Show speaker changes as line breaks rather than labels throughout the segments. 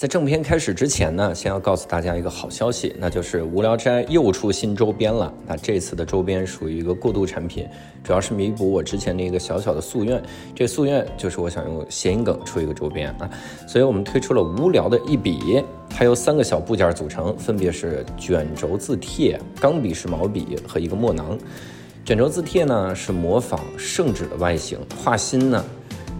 在正片开始之前呢，先要告诉大家一个好消息，那就是无聊斋又出新周边了。那这次的周边属于一个过渡产品，主要是弥补我之前的一个小小的夙愿。这夙愿就是我想用谐音梗出一个周边啊，所以我们推出了无聊的一笔，它由三个小部件组成，分别是卷轴字帖、钢笔式毛笔和一个墨囊。卷轴字帖呢是模仿圣旨的外形，画心呢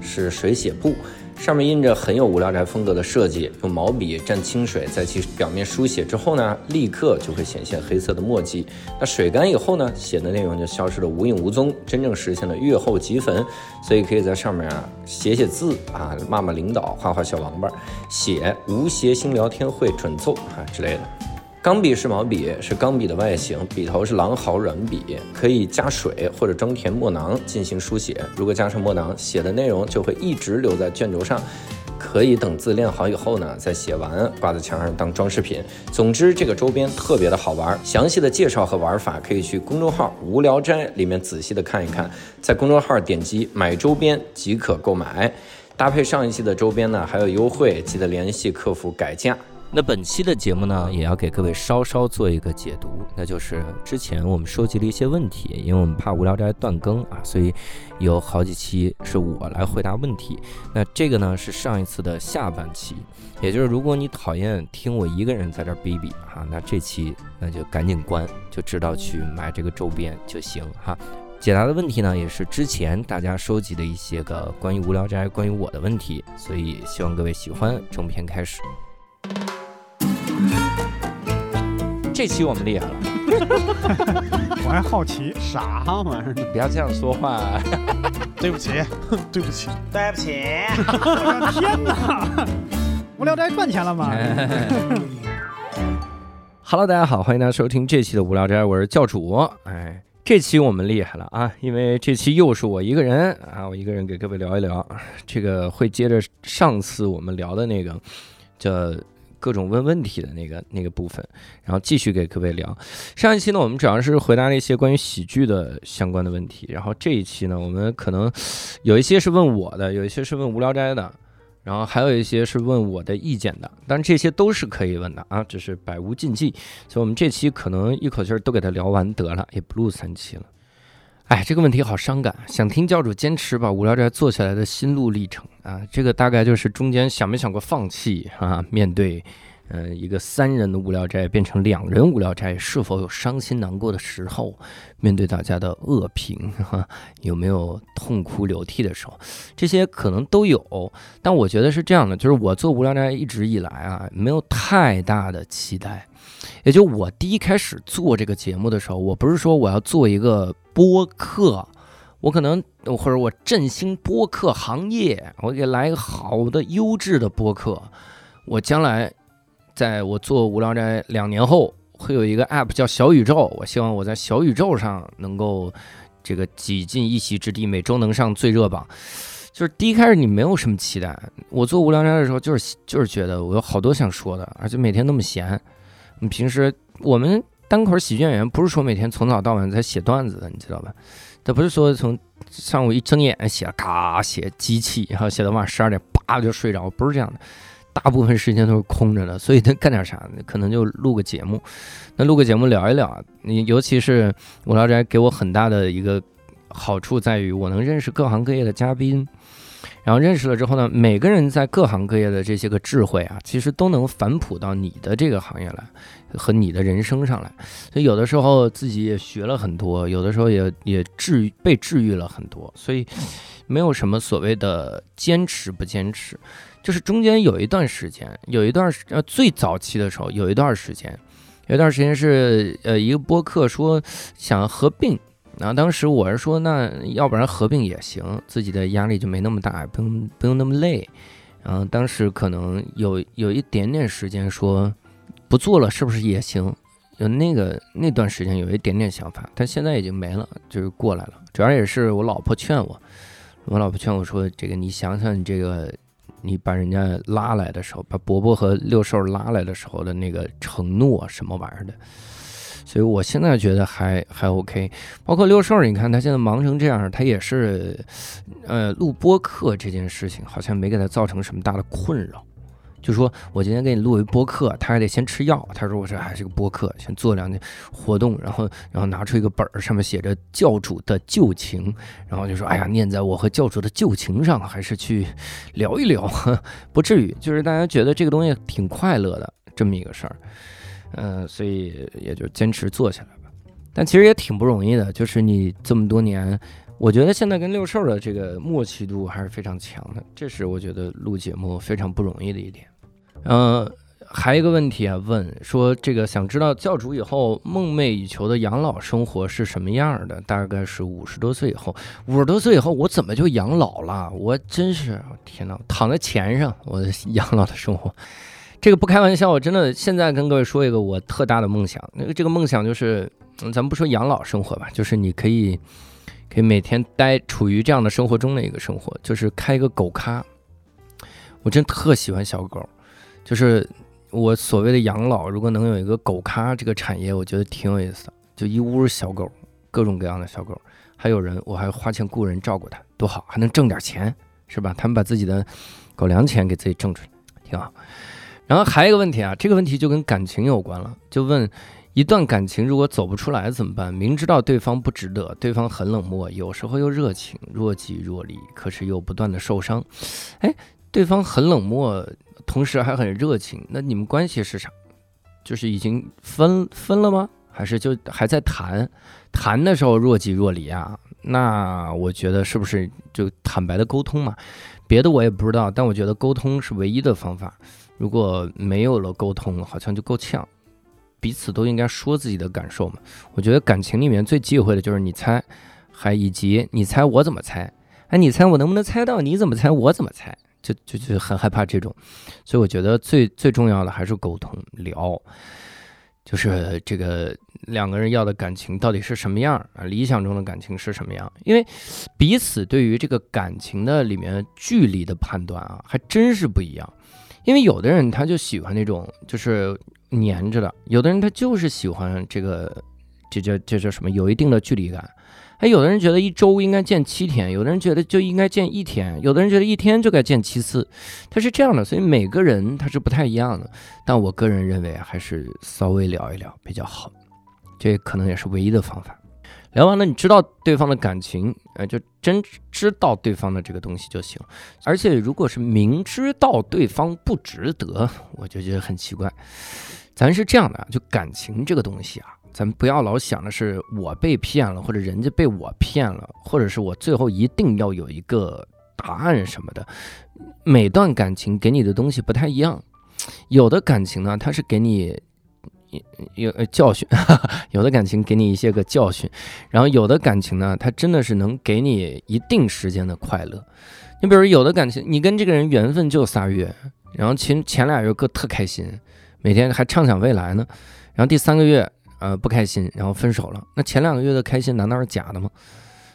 是水写布。上面印着很有无聊宅风格的设计，用毛笔蘸清水在其表面书写之后呢，立刻就会显现黑色的墨迹。那水干以后呢，写的内容就消失的无影无踪，真正实现了阅后即焚。所以可以在上面啊写写字啊，骂骂领导，画画小王八，写无谐星聊天会准奏啊之类的。钢笔是毛笔是钢笔的外形，笔头是狼毫软笔，可以加水或者装填墨囊进行书写。如果加上墨囊，写的内容就会一直留在卷轴上，可以等字练好以后呢再写完，挂在墙上当装饰品。总之，这个周边特别的好玩。详细的介绍和玩法可以去公众号“无聊斋”里面仔细的看一看，在公众号点击买周边即可购买。搭配上一期的周边呢还有优惠，记得联系客服改价。
那本期的节目呢，也要给各位稍稍做一个解读，那就是之前我们收集了一些问题，因为我们怕无聊斋断更啊，所以有好几期是我来回答问题。那这个呢是上一次的下半期，也就是如果你讨厌听我一个人在这逼逼啊，那这期那就赶紧关，就知道去买这个周边就行哈。解答的问题呢，也是之前大家收集的一些个关于无聊斋、关于我的问题，所以希望各位喜欢。正片开始。这期我们厉害了，
我还好奇
啥玩意儿？
不要这样说话。
对不起，对不起，
对不起！
我的天哪！无聊斋赚钱了吗
？Hello，大家好，欢迎大家收听这期的无聊斋，我是教主。哎，这期我们厉害了啊，因为这期又是我一个人啊，我一个人给各位聊一聊，这个会接着上次我们聊的那个叫。各种问问题的那个那个部分，然后继续给各位聊。上一期呢，我们主要是回答了一些关于喜剧的相关的问题，然后这一期呢，我们可能有一些是问我的，有一些是问无聊斋的，然后还有一些是问我的意见的。但这些都是可以问的啊，只是百无禁忌。所以我们这期可能一口气儿都给他聊完得了，也不录三期了。哎，这个问题好伤感，想听教主坚持把无聊斋做起来的心路历程啊！这个大概就是中间想没想过放弃啊？面对，嗯，一个三人的无聊斋变成两人无聊斋，是否有伤心难过的时候？面对大家的恶评，哈，有没有痛哭流涕的时候？这些可能都有，但我觉得是这样的，就是我做无聊斋一直以来啊，没有太大的期待。也就我第一开始做这个节目的时候，我不是说我要做一个播客，我可能或者我振兴播客行业，我给来一个好的优质的播客。我将来在我做无聊斋两年后，会有一个 app 叫小宇宙，我希望我在小宇宙上能够这个挤进一席之地，每周能上最热榜。就是第一开始你没有什么期待，我做无聊斋的时候，就是就是觉得我有好多想说的，而且每天那么闲。你平时我们单口喜剧演员不是说每天从早到晚在写段子的，你知道吧？他不是说从上午一睁眼写，嘎写机器，然后写到晚上十二点，叭就睡着，不是这样的。大部分时间都是空着的，所以他干点啥？可能就录个节目。那录个节目聊一聊，你尤其是无聊斋给我很大的一个好处在于，我能认识各行各业的嘉宾。然后认识了之后呢，每个人在各行各业的这些个智慧啊，其实都能反哺到你的这个行业来，和你的人生上来。所以有的时候自己也学了很多，有的时候也也治愈被治愈了很多。所以没有什么所谓的坚持不坚持，就是中间有一段时间，有一段呃最早期的时候，有一段时间，有一段时间是呃一个播客说想合并。然后当时我是说，那要不然合并也行，自己的压力就没那么大，不用不用那么累。然后当时可能有有一点点时间说不做了，是不是也行？有那个那段时间有一点点想法，但现在已经没了，就是过来了。主要也是我老婆劝我，我老婆劝我说：“这个你想想，你这个你把人家拉来的时候，把伯伯和六兽拉来的时候的那个承诺什么玩意儿的。”所以我现在觉得还还 OK，包括六兽，你看他现在忙成这样，他也是，呃，录播课这件事情好像没给他造成什么大的困扰，就说我今天给你录一播客，他还得先吃药。他说我这还是个播客，先做两件活动，然后然后拿出一个本儿，上面写着教主的旧情，然后就说哎呀，念在我和教主的旧情上，还是去聊一聊，不至于，就是大家觉得这个东西挺快乐的这么一个事儿，嗯，所以也就坚持做下来吧。但其实也挺不容易的，就是你这么多年。我觉得现在跟六兽的这个默契度还是非常强的，这是我觉得录节目非常不容易的一点。嗯，还有一个问题啊，问说这个想知道教主以后梦寐以求的养老生活是什么样的？大概是五十多岁以后，五十多岁以后我怎么就养老了？我真是天哪，躺在钱上，我的 养老的生活，这个不开玩笑，我真的现在跟各位说一个我特大的梦想，那个这个梦想就是，咱们不说养老生活吧，就是你可以。可以每天待处于这样的生活中的一个生活，就是开一个狗咖。我真特喜欢小狗，就是我所谓的养老，如果能有一个狗咖这个产业，我觉得挺有意思的。就一屋小狗，各种各样的小狗，还有人，我还花钱雇人照顾它，多好，还能挣点钱，是吧？他们把自己的狗粮钱给自己挣出来，挺好。然后还有一个问题啊，这个问题就跟感情有关了，就问。一段感情如果走不出来怎么办？明知道对方不值得，对方很冷漠，有时候又热情，若即若离，可是又不断的受伤。哎，对方很冷漠，同时还很热情，那你们关系是啥？就是已经分分了吗？还是就还在谈？谈的时候若即若离啊？那我觉得是不是就坦白的沟通嘛？别的我也不知道，但我觉得沟通是唯一的方法。如果没有了沟通，好像就够呛。彼此都应该说自己的感受嘛。我觉得感情里面最忌讳的就是你猜，还以及你猜我怎么猜，哎，你猜我能不能猜到？你怎么猜我怎么猜？就就就很害怕这种。所以我觉得最最重要的还是沟通聊，就是这个两个人要的感情到底是什么样啊？理想中的感情是什么样？因为彼此对于这个感情的里面距离的判断啊，还真是不一样。因为有的人他就喜欢那种就是。黏着的，有的人他就是喜欢这个，这叫这叫什么？有一定的距离感。还有的人觉得一周应该见七天，有的人觉得就应该见一天，有的人觉得一天就该见七次，他是这样的。所以每个人他是不太一样的。但我个人认为还是稍微聊一聊比较好，这可能也是唯一的方法。聊完了，你知道对方的感情，呃，就真知道对方的这个东西就行。而且如果是明知道对方不值得，我就觉得很奇怪。咱是这样的，就感情这个东西啊，咱不要老想的是我被骗了，或者人家被我骗了，或者是我最后一定要有一个答案什么的。每段感情给你的东西不太一样，有的感情呢，它是给你有教训，有的感情给你一些个教训，然后有的感情呢，它真的是能给你一定时间的快乐。你比如有的感情，你跟这个人缘分就仨月，然后前前俩月各特开心。每天还畅想未来呢，然后第三个月，呃，不开心，然后分手了。那前两个月的开心难道是假的吗？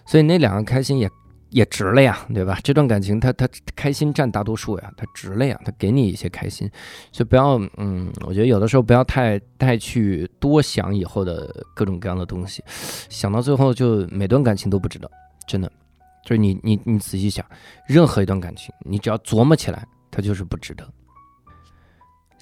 所以那两个开心也也值了呀，对吧？这段感情他他开心占大多数呀，他值了呀，他给你一些开心，所以不要，嗯，我觉得有的时候不要太太去多想以后的各种各样的东西，想到最后就每段感情都不值得，真的，就是你你你仔细想，任何一段感情，你只要琢磨起来，它就是不值得。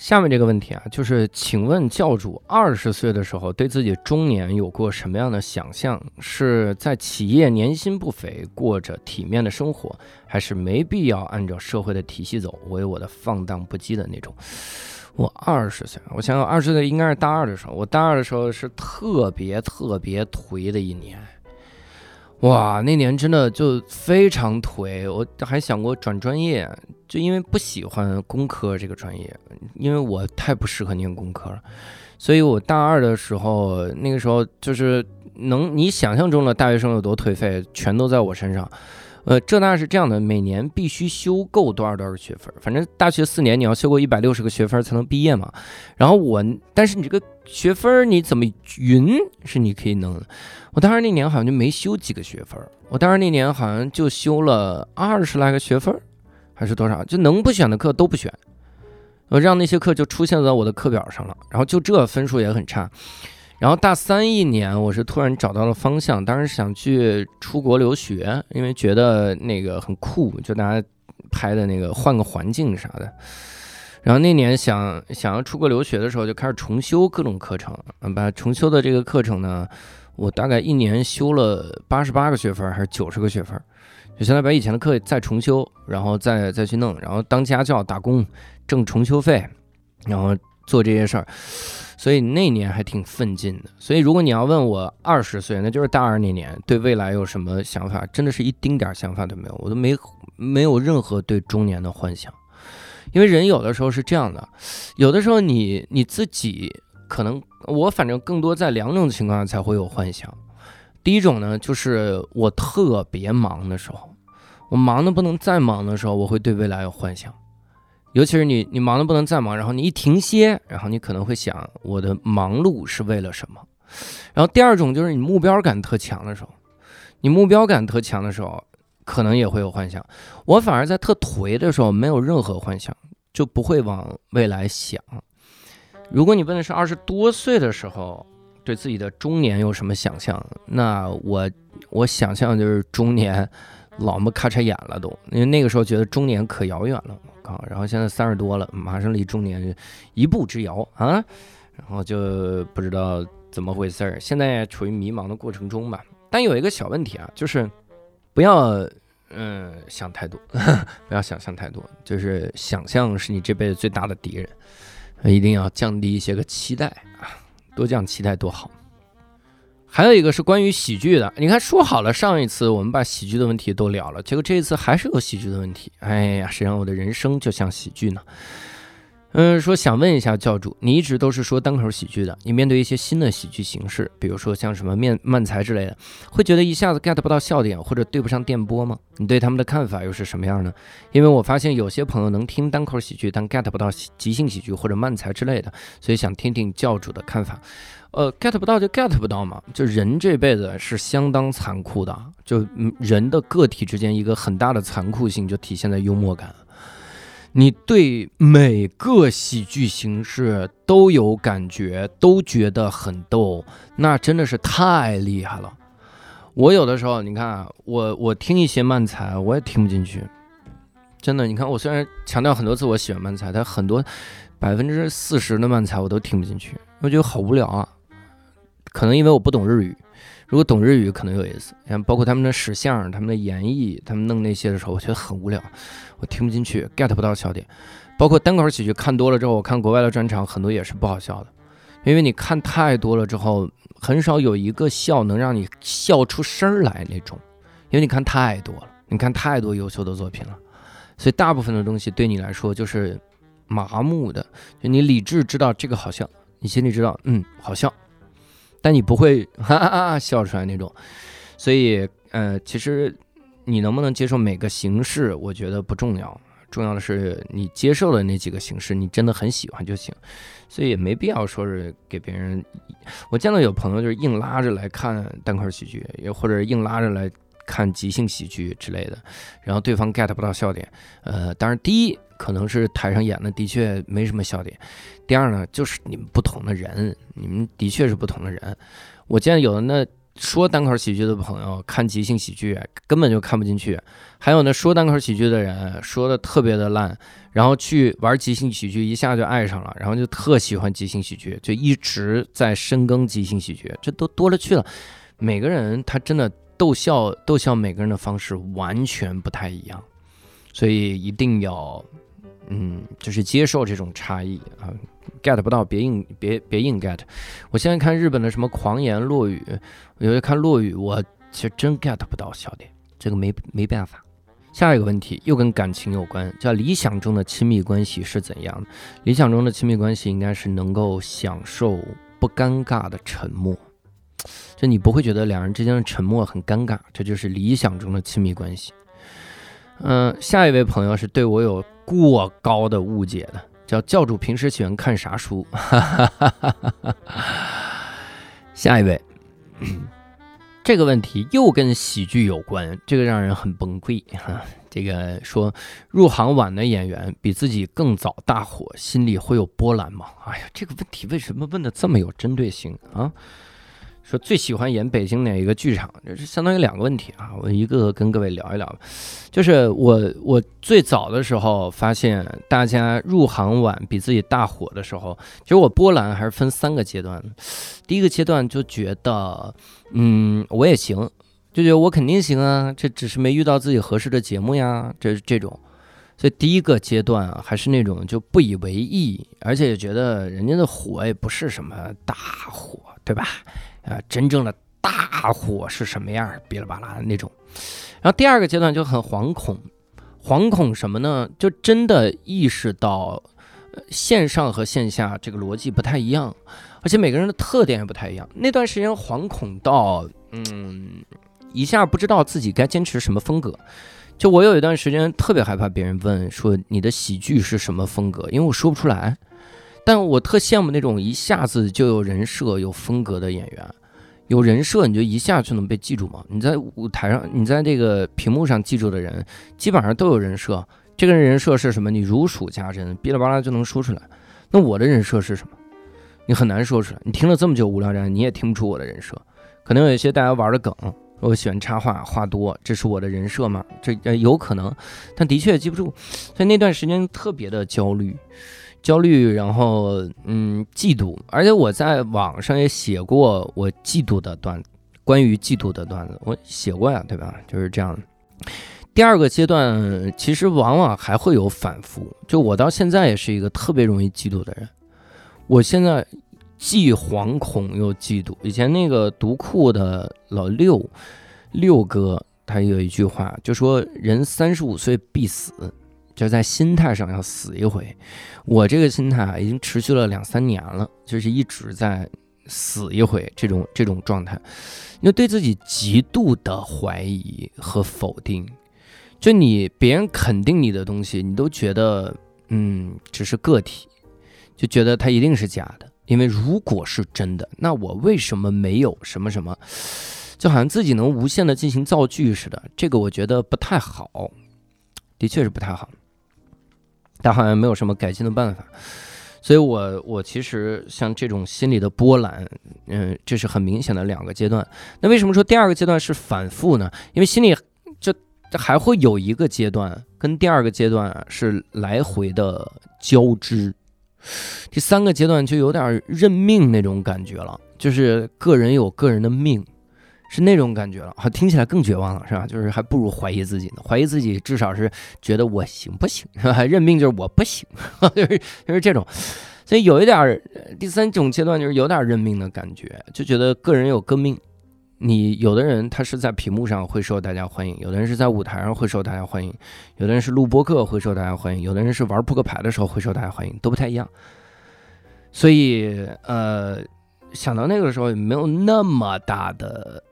下面这个问题啊，就是请问教主二十岁的时候对自己中年有过什么样的想象？是在企业年薪不菲，过着体面的生活，还是没必要按照社会的体系走，为我的放荡不羁的那种？我二十岁，我想想，二十岁应该是大二的时候。我大二的时候是特别特别颓的一年。哇，那年真的就非常颓，我还想过转专业，就因为不喜欢工科这个专业，因为我太不适合念工科了，所以我大二的时候，那个时候就是能你想象中的大学生有多颓废，全都在我身上。呃，浙大是这样的，每年必须修够多少多少学分，反正大学四年你要修够一百六十个学分才能毕业嘛。然后我，但是你这个学分你怎么匀是你可以弄的。我当时那年好像就没修几个学分，我当时那年好像就修了二十来个学分，还是多少，就能不选的课都不选，我让那些课就出现在我的课表上了，然后就这分数也很差。然后大三一年，我是突然找到了方向，当时想去出国留学，因为觉得那个很酷，就大家拍的那个换个环境啥的。然后那年想想要出国留学的时候，就开始重修各种课程，把重修的这个课程呢，我大概一年修了八十八个学分还是九十个学分，就相当于把以前的课再重修，然后再再去弄，然后当家教打工挣重修费，然后做这些事儿，所以那年还挺奋进的。所以如果你要问我二十岁，那就是大二那年，对未来有什么想法，真的是一丁点儿想法都没有，我都没没有任何对中年的幻想。因为人有的时候是这样的，有的时候你你自己可能，我反正更多在两种情况下才会有幻想。第一种呢，就是我特别忙的时候，我忙的不能再忙的时候，我会对未来有幻想。尤其是你你忙的不能再忙，然后你一停歇，然后你可能会想，我的忙碌是为了什么？然后第二种就是你目标感特强的时候，你目标感特强的时候。可能也会有幻想，我反而在特颓的时候没有任何幻想，就不会往未来想。如果你问的是二十多岁的时候对自己的中年有什么想象，那我我想象就是中年老么咔嚓眼了都，因为那个时候觉得中年可遥远了，我靠，然后现在三十多了，马上离中年一步之遥啊，然后就不知道怎么回事儿，现在处于迷茫的过程中吧。但有一个小问题啊，就是。不要，嗯，想太多，不要想象太多，就是想象是你这辈子最大的敌人，一定要降低一些个期待啊，多讲期待多好。还有一个是关于喜剧的，你看说好了上一次我们把喜剧的问题都聊了，结果这一次还是有喜剧的问题，哎呀，谁让我的人生就像喜剧呢？嗯，说想问一下教主，你一直都是说单口喜剧的，你面对一些新的喜剧形式，比如说像什么面漫才之类的，会觉得一下子 get 不到笑点或者对不上电波吗？你对他们的看法又是什么样呢？因为我发现有些朋友能听单口喜剧，但 get 不到即兴喜剧或者漫才之类的，所以想听听教主的看法。呃，get 不到就 get 不到嘛，就人这辈子是相当残酷的，就人的个体之间一个很大的残酷性就体现在幽默感。你对每个喜剧形式都有感觉，都觉得很逗，那真的是太厉害了。我有的时候，你看，我我听一些漫才，我也听不进去。真的，你看，我虽然强调很多次我喜欢漫才，但很多百分之四十的漫才我都听不进去，我觉得好无聊啊。可能因为我不懂日语。如果懂日语可能有意思，像包括他们的史相、他们的演绎、他们弄那些的时候，我觉得很无聊，我听不进去，get 不到笑点。包括单口喜剧看多了之后，我看国外的专场很多也是不好笑的，因为你看太多了之后，很少有一个笑能让你笑出声来那种，因为你看太多了，你看太多优秀的作品了，所以大部分的东西对你来说就是麻木的，就你理智知道这个好笑，你心里知道嗯好笑。但你不会 哈哈哈笑出来那种，所以呃，其实你能不能接受每个形式，我觉得不重要，重要的是你接受了那几个形式，你真的很喜欢就行。所以也没必要说是给别人。我见到有朋友就是硬拉着来看单块喜剧，也或者硬拉着来看即兴喜剧之类的，然后对方 get 不到笑点。呃，当然第一可能是台上演的的确没什么笑点。第二呢，就是你们不同的人，你们的确是不同的人。我见有的那说单口喜剧的朋友看即兴喜剧根本就看不进去，还有那说单口喜剧的人说的特别的烂，然后去玩即兴喜剧一下就爱上了，然后就特喜欢即兴喜剧，就一直在深耕即兴喜剧，这都多了去了。每个人他真的逗笑逗笑每个人的方式完全不太一样，所以一定要。嗯，就是接受这种差异啊，get 不到别硬别别硬 get。我现在看日本的什么狂言落语，我觉得看落语，我其实真 get 不到笑点，这个没没办法。下一个问题又跟感情有关，叫理想中的亲密关系是怎样的？理想中的亲密关系应该是能够享受不尴尬的沉默，就你不会觉得两人之间的沉默很尴尬，这就是理想中的亲密关系。嗯，下一位朋友是对我有过高的误解的，叫教主平时喜欢看啥书？下一位，这个问题又跟喜剧有关，这个让人很崩溃哈。这个说入行晚的演员比自己更早大火，心里会有波澜吗？哎呀，这个问题为什么问的这么有针对性啊？说最喜欢演北京哪一个剧场？这是相当于两个问题啊，我一个个跟各位聊一聊。就是我我最早的时候发现，大家入行晚比自己大火的时候，其实我波澜还是分三个阶段。第一个阶段就觉得，嗯，我也行，就觉得我肯定行啊，这只是没遇到自己合适的节目呀，这这种。这第一个阶段啊，还是那种就不以为意，而且也觉得人家的火也不是什么大火，对吧？啊，真正的大火是什么样？哔哩吧啦的那种。然后第二个阶段就很惶恐，惶恐什么呢？就真的意识到，线上和线下这个逻辑不太一样，而且每个人的特点也不太一样。那段时间惶恐到，嗯，一下不知道自己该坚持什么风格。就我有一段时间特别害怕别人问说你的喜剧是什么风格，因为我说不出来。但我特羡慕那种一下子就有人设、有风格的演员，有人设你就一下就能被记住嘛。你在舞台上，你在这个屏幕上记住的人，基本上都有人设。这个人设是什么？你如数家珍，哔哩吧啦就能说出来。那我的人设是什么？你很难说出来。你听了这么久无聊斋，你也听不出我的人设。可能有一些大家玩的梗，我喜欢插画，话多，这是我的人设吗？这呃有可能，但的确记不住。所以那段时间特别的焦虑。焦虑，然后嗯，嫉妒，而且我在网上也写过我嫉妒的段，关于嫉妒的段子，我写过呀，对吧？就是这样。第二个阶段，其实往往还会有反复，就我到现在也是一个特别容易嫉妒的人。我现在既惶恐又嫉妒。以前那个读库的老六六哥，他有一句话，就说人三十五岁必死。就在心态上要死一回，我这个心态啊，已经持续了两三年了，就是一直在死一回这种这种状态，因为对自己极度的怀疑和否定，就你别人肯定你的东西，你都觉得嗯只是个体，就觉得它一定是假的，因为如果是真的，那我为什么没有什么什么，就好像自己能无限的进行造句似的，这个我觉得不太好，的确是不太好。但好像没有什么改进的办法，所以我我其实像这种心理的波澜，嗯，这是很明显的两个阶段。那为什么说第二个阶段是反复呢？因为心里就还会有一个阶段跟第二个阶段是来回的交织，第三个阶段就有点认命那种感觉了，就是个人有个人的命。是那种感觉了，好听起来更绝望了，是吧？就是还不如怀疑自己呢，怀疑自己至少是觉得我行不行，是吧？认命就是我不行，就是就是这种，所以有一点第三种阶段就是有点认命的感觉，就觉得个人有个命。你有的人他是在屏幕上会受大家欢迎，有的人是在舞台上会受大家欢迎，有的人是录播客会受大家欢迎，有的人是玩扑克牌的时候会受大家欢迎，都不太一样。所以呃，想到那个时候也没有那么大的。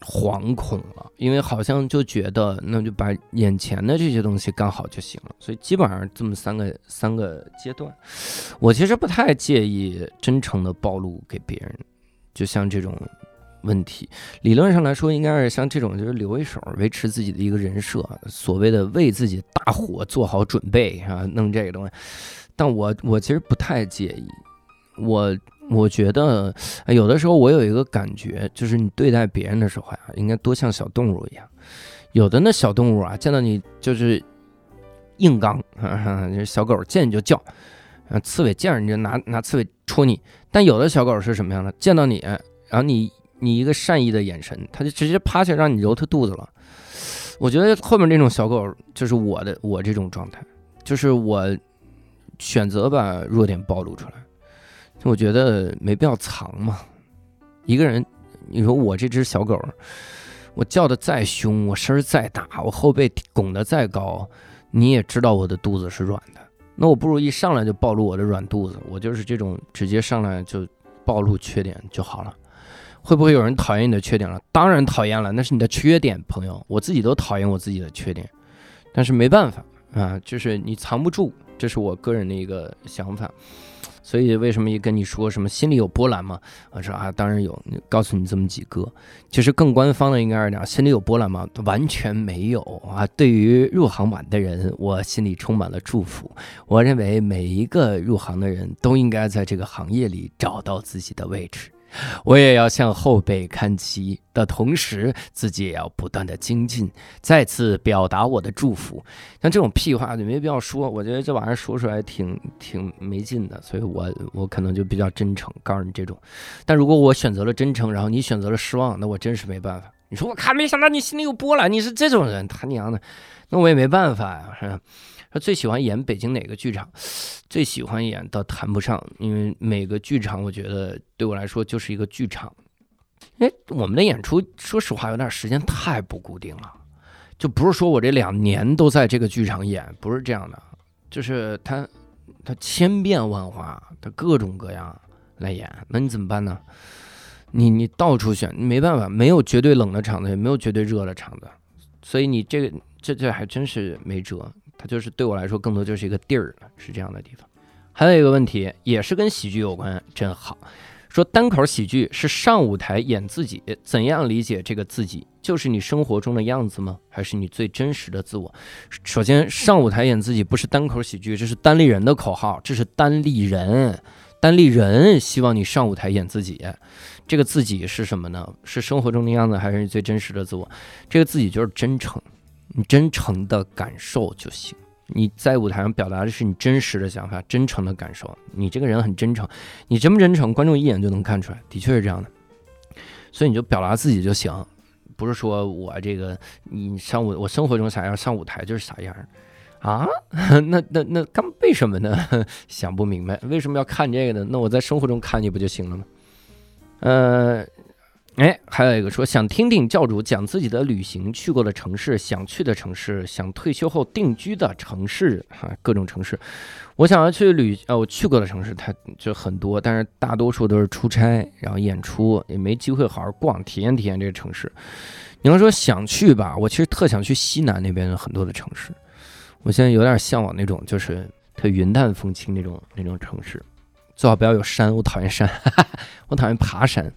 惶恐了，因为好像就觉得那就把眼前的这些东西干好就行了，所以基本上这么三个三个阶段，我其实不太介意真诚的暴露给别人，就像这种问题，理论上来说应该是像这种就是留一手，维持自己的一个人设，所谓的为自己大火做好准备啊，弄这个东西，但我我其实不太介意，我。我觉得有的时候我有一个感觉，就是你对待别人的时候呀，应该多像小动物一样。有的那小动物啊，见到你就是硬刚，就是小狗见你就叫，刺猬见着你就拿拿刺猬戳你。但有的小狗是什么样的？见到你，然后你你一个善意的眼神，它就直接趴下让你揉它肚子了。我觉得后面那种小狗就是我的我这种状态，就是我选择把弱点暴露出来。我觉得没必要藏嘛。一个人，你说我这只小狗，我叫的再凶，我声儿再大，我后背拱得再高，你也知道我的肚子是软的。那我不如一上来就暴露我的软肚子，我就是这种直接上来就暴露缺点就好了。会不会有人讨厌你的缺点了？当然讨厌了，那是你的缺点，朋友。我自己都讨厌我自己的缺点，但是没办法啊，就是你藏不住，这是我个人的一个想法。所以为什么一跟你说什么心里有波澜吗？我说啊，当然有，告诉你这么几个。其实更官方的应该是讲，心里有波澜吗？完全没有啊。对于入行晚的人，我心里充满了祝福。我认为每一个入行的人都应该在这个行业里找到自己的位置。我也要向后辈看齐的同时，自己也要不断的精进，再次表达我的祝福。像这种屁话就没必要说，我觉得这玩意儿说出来挺挺没劲的，所以我我可能就比较真诚，告诉你这种。但如果我选择了真诚，然后你选择了失望，那我真是没办法。你说我看，没想到你心里有波澜，你是这种人，他娘的，那我也没办法呀，是吧？他最喜欢演北京哪个剧场？最喜欢演倒谈不上，因为每个剧场我觉得对我来说就是一个剧场。哎，我们的演出说实话有点时间太不固定了，就不是说我这两年都在这个剧场演，不是这样的，就是他他千变万化，他各种各样来演，那你怎么办呢？你你到处选，没办法，没有绝对冷的场子，也没有绝对热的场子，所以你这个这这还真是没辙。它就是对我来说，更多就是一个地儿，是这样的地方。还有一个问题，也是跟喜剧有关，真好。说单口喜剧是上舞台演自己，怎样理解这个自己？就是你生活中的样子吗？还是你最真实的自我？首先，上舞台演自己不是单口喜剧，这是单立人的口号，这是单立人，单立人希望你上舞台演自己。这个自己是什么呢？是生活中的样子，还是你最真实的自我？这个自己就是真诚。你真诚的感受就行。你在舞台上表达的是你真实的想法，真诚的感受。你这个人很真诚，你真不真诚，观众一眼就能看出来，的确是这样的。所以你就表达自己就行，不是说我这个你上舞，我生活中啥样，上舞台就是啥样啊？那那那干为什么呢？想不明白，为什么要看这个呢？那我在生活中看你不就行了吗？呃。哎，还有一个说想听听教主讲自己的旅行去过的城市，想去的城市，想退休后定居的城市啊，各种城市。我想要去旅，呃，我去过的城市，它就很多，但是大多数都是出差，然后演出，也没机会好好逛，体验体验这个城市。你要说想去吧，我其实特想去西南那边的很多的城市。我现在有点向往那种就是特云淡风轻那种那种城市，最好不要有山，我讨厌山，我讨厌爬山。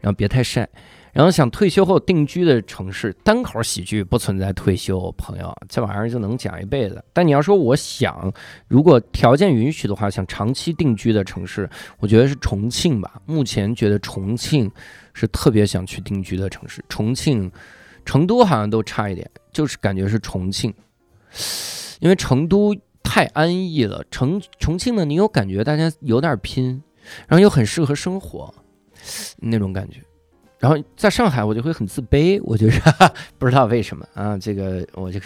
然后别太晒，然后想退休后定居的城市，单口喜剧不存在退休，朋友，这玩意儿就能讲一辈子。但你要说我想，如果条件允许的话，想长期定居的城市，我觉得是重庆吧。目前觉得重庆是特别想去定居的城市，重庆、成都好像都差一点，就是感觉是重庆，因为成都太安逸了。重重庆呢，你有感觉大家有点拼，然后又很适合生活。那种感觉，然后在上海我就会很自卑，我就是 不知道为什么啊，这个我就，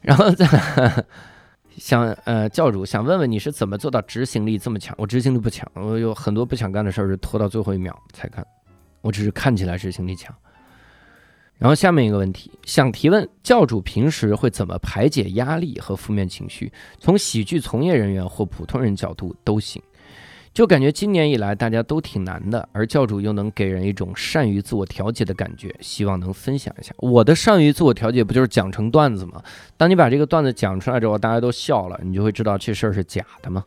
然后在想呃教主想问问你是怎么做到执行力这么强？我执行力不强，我有很多不想干的事儿是拖到最后一秒才干，我只是看起来执行力强。然后下面一个问题想提问教主平时会怎么排解压力和负面情绪？从喜剧从业人员或普通人角度都行。就感觉今年以来大家都挺难的，而教主又能给人一种善于自我调节的感觉，希望能分享一下。我的善于自我调节不就是讲成段子吗？当你把这个段子讲出来之后，大家都笑了，你就会知道这事儿是假的吗？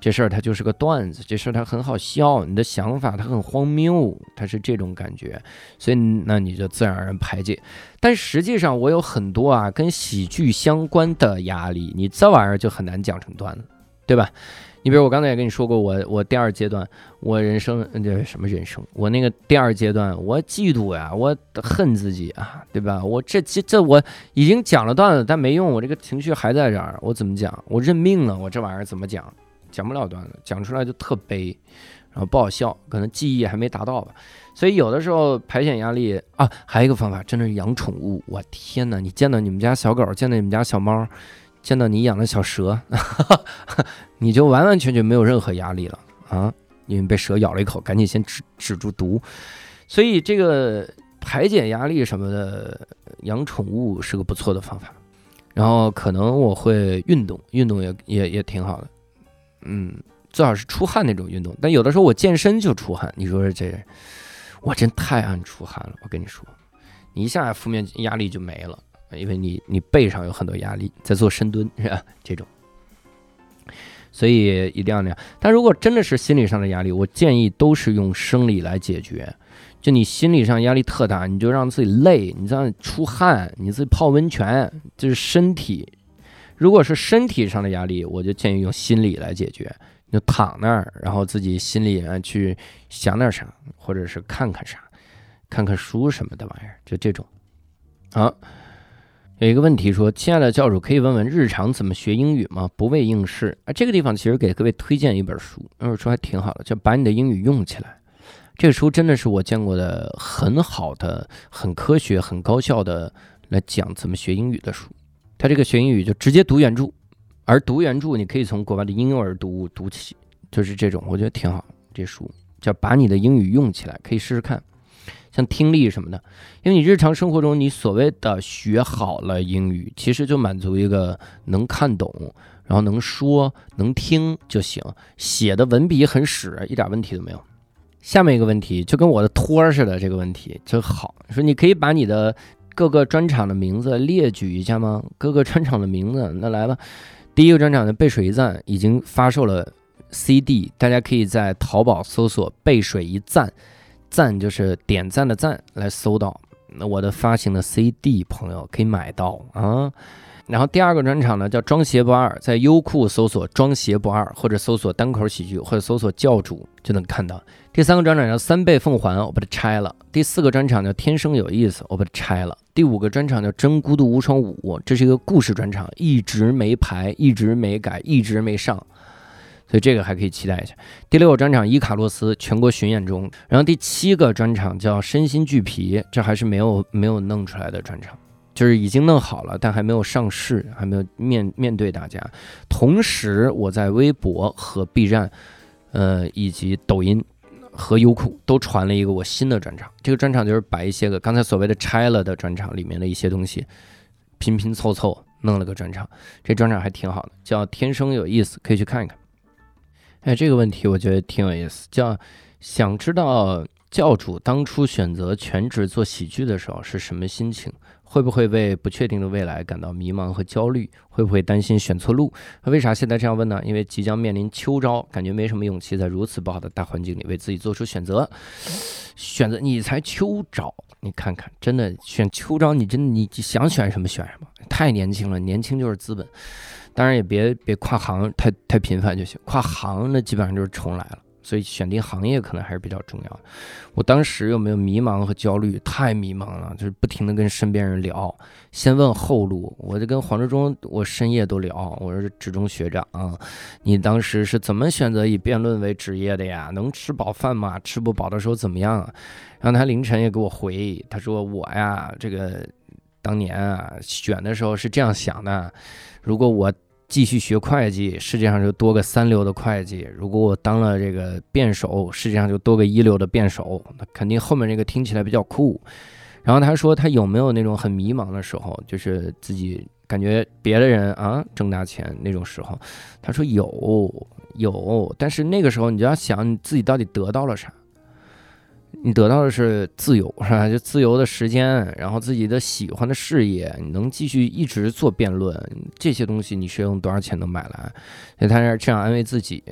这事儿它就是个段子，这事儿它很好笑，你的想法它很荒谬，它是这种感觉，所以那你就自然而然排解。但实际上我有很多啊跟喜剧相关的压力，你这玩意儿就很难讲成段子，对吧？你比如我刚才也跟你说过，我我第二阶段，我人生这什么人生？我那个第二阶段，我嫉妒呀，我恨自己啊，对吧？我这这这我已经讲了段子，但没用，我这个情绪还在这儿，我怎么讲？我认命了，我这玩意儿怎么讲？讲不了段子，讲出来就特悲，然后不好笑，可能记忆还没达到吧。所以有的时候排遣压力啊，还有一个方法，真的是养宠物。我天哪，你见到你们家小狗，见到你们家小猫。见到你养的小蛇，你就完完全全没有任何压力了啊！因为被蛇咬了一口，赶紧先止止住毒。所以这个排解压力什么的，养宠物是个不错的方法。然后可能我会运动，运动也也也挺好的。嗯，最好是出汗那种运动。但有的时候我健身就出汗，你说这我真太爱出汗了。我跟你说，你一下负面压力就没了。因为你你背上有很多压力，在做深蹲是吧？这种，所以一定要那样。但如果真的是心理上的压力，我建议都是用生理来解决。就你心理上压力特大，你就让自己累，你让出汗，你自己泡温泉，这是身体。如果是身体上的压力，我就建议用心理来解决。你就躺那儿，然后自己心里啊去想点啥，或者是看看啥，看看书什么的玩意儿，就这种。好，有一个问题说：“亲爱的教主，可以问问日常怎么学英语吗？不为应试。”啊，这个地方其实给各位推荐一本书，那本书还挺好的，叫《把你的英语用起来》。这个书真的是我见过的很好的、很科学、很高效的来讲怎么学英语的书。它这个学英语就直接读原著，而读原著你可以从国外的婴幼儿读物读起，就是这种，我觉得挺好。这书叫《把你的英语用起来》，可以试试看。像听力什么的，因为你日常生活中你所谓的学好了英语，其实就满足一个能看懂，然后能说能听就行，写的文笔很屎，一点问题都没有。下面一个问题就跟我的托儿似的，这个问题就好说，你可以把你的各个专场的名字列举一下吗？各个专场的名字，那来吧。第一个专场的背水一战已经发售了 CD，大家可以在淘宝搜索“背水一战”，赞就是点赞的赞来搜到。那我的发行的 CD，朋友可以买到啊。然后第二个专场呢叫“装鞋不二”，在优酷搜索“装鞋不二”或者搜索单口喜剧或者搜索教主就能看到。第三个专场叫“三倍奉还”，我把它拆了。第四个专场叫“天生有意思”，我把它拆了。第五个专场叫“真孤独无双五”，这是一个故事专场，一直没排，一直没改，一直没上，所以这个还可以期待一下。第六个专场伊卡洛斯全国巡演中，然后第七个专场叫“身心俱疲”，这还是没有没有弄出来的专场。就是已经弄好了，但还没有上市，还没有面面对大家。同时，我在微博和 B 站，呃，以及抖音和优酷都传了一个我新的专场。这个专场就是把一些个刚才所谓的拆了的专场里面的一些东西拼拼凑凑弄了个专场。这专场还挺好的，叫“天生有意思”，可以去看一看。哎，这个问题我觉得挺有意思，叫想知道教主当初选择全职做喜剧的时候是什么心情。会不会为不确定的未来感到迷茫和焦虑？会不会担心选错路？为啥现在这样问呢？因为即将面临秋招，感觉没什么勇气在如此不好的大环境里为自己做出选择。选择你才秋招，你看看，真的选秋招，你真的你想选什么选什么。太年轻了，年轻就是资本。当然也别别跨行太太频繁就行，跨行那基本上就是重来了。所以选定行业可能还是比较重要。我当时有没有迷茫和焦虑？太迷茫了，就是不停的跟身边人聊，先问后路。我就跟黄志忠，我深夜都聊。我说志忠学长啊，你当时是怎么选择以辩论为职业的呀？能吃饱饭吗？吃不饱的时候怎么样？啊然后他凌晨也给我回，他说我呀，这个当年啊选的时候是这样想的，如果我。继续学会计，世界上就多个三流的会计。如果我当了这个辩手，世界上就多个一流的辩手。那肯定后面这个听起来比较酷。然后他说他有没有那种很迷茫的时候，就是自己感觉别的人啊挣大钱那种时候。他说有有，但是那个时候你就要想你自己到底得到了啥。你得到的是自由，是吧？就自由的时间，然后自己的喜欢的事业，你能继续一直做辩论，这些东西你是用多少钱能买来？所以他是这样安慰自己，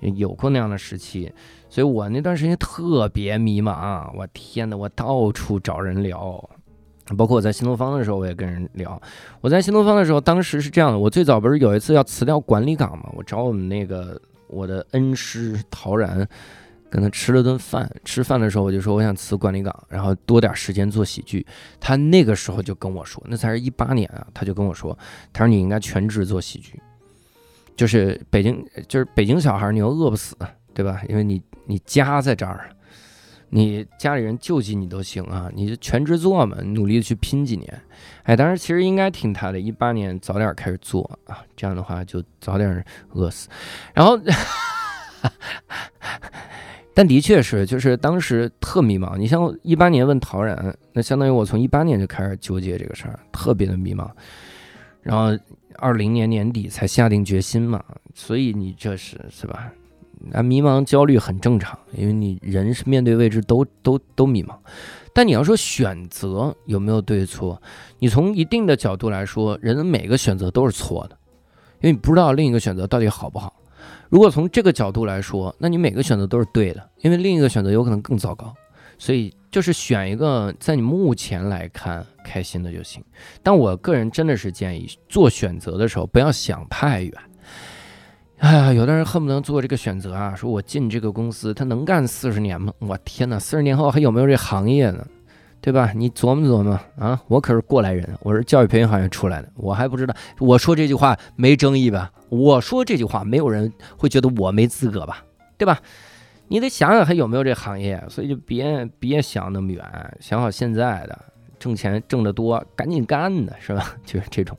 有过那样的时期，所以我那段时间特别迷茫。我天哪，我到处找人聊，包括我在新东方的时候，我也跟人聊。我在新东方的时候，当时是这样的，我最早不是有一次要辞掉管理岗嘛？我找我们那个我的恩师陶然。跟他吃了顿饭，吃饭的时候我就说我想辞管理岗，然后多点时间做喜剧。他那个时候就跟我说，那才是一八年啊，他就跟我说，他说你应该全职做喜剧，就是北京，就是北京小孩，你又饿不死，对吧？因为你你家在这儿，你家里人救济你都行啊，你就全职做嘛，努力的去拼几年。哎，当时其实应该听他的，一八年早点开始做啊，这样的话就早点饿死。然后。但的确是，就是当时特迷茫。你像一八年问陶然，那相当于我从一八年就开始纠结这个事儿，特别的迷茫。然后二零年年底才下定决心嘛，所以你这是是吧？那迷茫焦虑很正常，因为你人是面对未知都都都迷茫。但你要说选择有没有对错，你从一定的角度来说，人的每个选择都是错的，因为你不知道另一个选择到底好不好。如果从这个角度来说，那你每个选择都是对的，因为另一个选择有可能更糟糕，所以就是选一个在你目前来看开心的就行。但我个人真的是建议做选择的时候不要想太远哎呀，有的人恨不得做这个选择啊，说我进这个公司，他能干四十年吗？我天哪，四十年后还有没有这行业呢？对吧？你琢磨琢磨啊！我可是过来人，我是教育培训行业出来的，我还不知道。我说这句话没争议吧？我说这句话，没有人会觉得我没资格吧？对吧？你得想想还有没有这行业，所以就别别想那么远，想好现在的，挣钱挣得多，赶紧干的是吧？就是这种。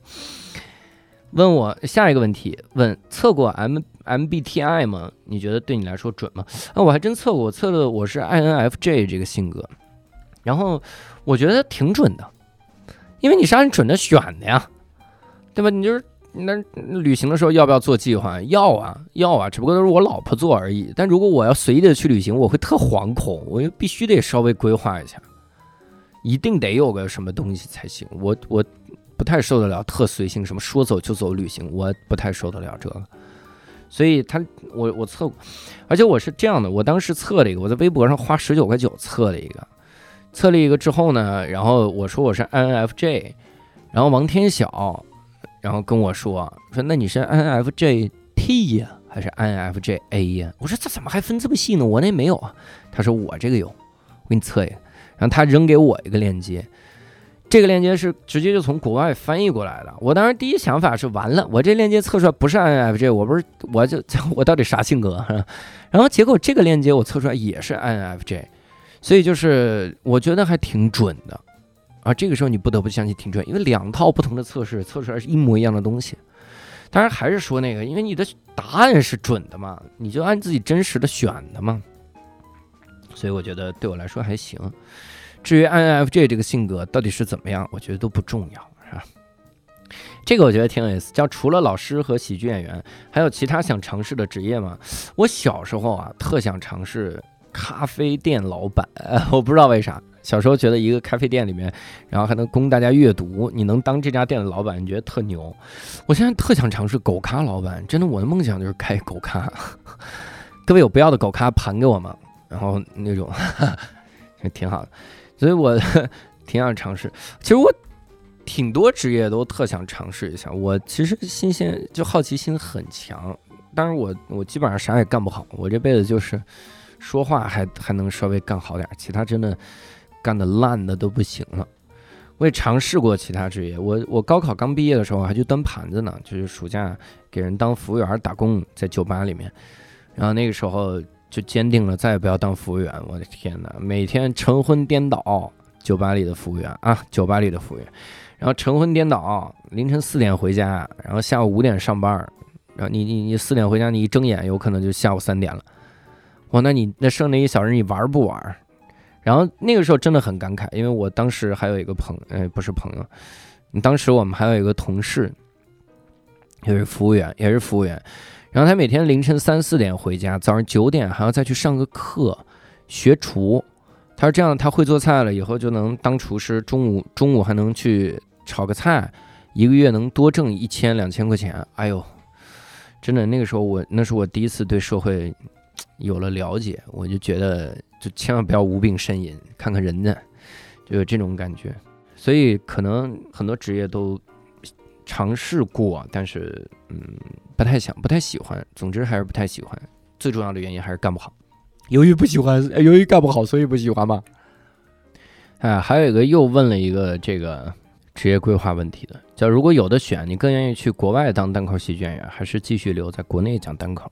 问我下一个问题，问测过 M MBTI 吗？你觉得对你来说准吗？啊，我还真测过，我测的我是 INFJ 这个性格。然后我觉得挺准的，因为你是按准的选的呀，对吧？你就是那旅行的时候要不要做计划？要啊，要啊，只不过都是我老婆做而已。但如果我要随意的去旅行，我会特惶恐，我就必须得稍微规划一下，一定得有个什么东西才行。我我不太受得了特随性，什么说走就走旅行，我不太受得了这个。所以他我我测过，而且我是这样的，我当时测了一个，我在微博上花十九块九测了一个。测了一个之后呢，然后我说我是 INFJ，然后王天晓，然后跟我说说那你是 INFJT 呀，还是 INFJA 呀？我说这怎么还分这么细呢？我那没有啊。他说我这个有，我给你测一个。然后他扔给我一个链接，这个链接是直接就从国外翻译过来的。我当时第一想法是完了，我这链接测出来不是 INFJ，我不是我就 我到底啥性格？然后结果这个链接我测出来也是 INFJ。所以就是我觉得还挺准的，啊，这个时候你不得不相信挺准，因为两套不同的测试测出来是一模一样的东西。当然还是说那个，因为你的答案是准的嘛，你就按自己真实的选的嘛。所以我觉得对我来说还行。至于 INFJ 这个性格到底是怎么样，我觉得都不重要，是吧？这个我觉得挺有意思，叫除了老师和喜剧演员，还有其他想尝试的职业吗？我小时候啊，特想尝试。咖啡店老板，我不知道为啥，小时候觉得一个咖啡店里面，然后还能供大家阅读，你能当这家店的老板，你觉得特牛。我现在特想尝试狗咖老板，真的，我的梦想就是开狗咖。各位有不要的狗咖盘给我吗？然后那种，挺好的，所以我挺想尝试。其实我挺多职业都特想尝试一下。我其实新鲜就好奇心很强，但是我我基本上啥也干不好，我这辈子就是。说话还还能稍微干好点，其他真的干的烂的都不行了。我也尝试过其他职业，我我高考刚毕业的时候还去端盘子呢，就是暑假给人当服务员打工，在酒吧里面。然后那个时候就坚定了再也不要当服务员。我的天哪，每天晨昏颠倒，酒吧里的服务员啊，酒吧里的服务员，然后晨昏颠倒，凌晨四点回家，然后下午五点上班，然后你你你四点回家，你一睁眼有可能就下午三点了。哇，那你那剩那一小时你玩不玩？然后那个时候真的很感慨，因为我当时还有一个朋，哎，不是朋友，当时我们还有一个同事，也是服务员，也是服务员。然后他每天凌晨三四点回家，早上九点还要再去上个课学厨。他说这样他会做菜了，以后就能当厨师，中午中午还能去炒个菜，一个月能多挣一千两千块钱。哎呦，真的那个时候我那是我第一次对社会。有了了解，我就觉得就千万不要无病呻吟，看看人家，就有这种感觉。所以可能很多职业都尝试过，但是嗯，不太想，不太喜欢。总之还是不太喜欢。最重要的原因还是干不好。由于不喜欢，由于干不好，所以不喜欢嘛。哎，还有一个又问了一个这个。职业规划问题的，叫如果有的选，你更愿意去国外当单口喜剧演员，还是继续留在国内讲单口？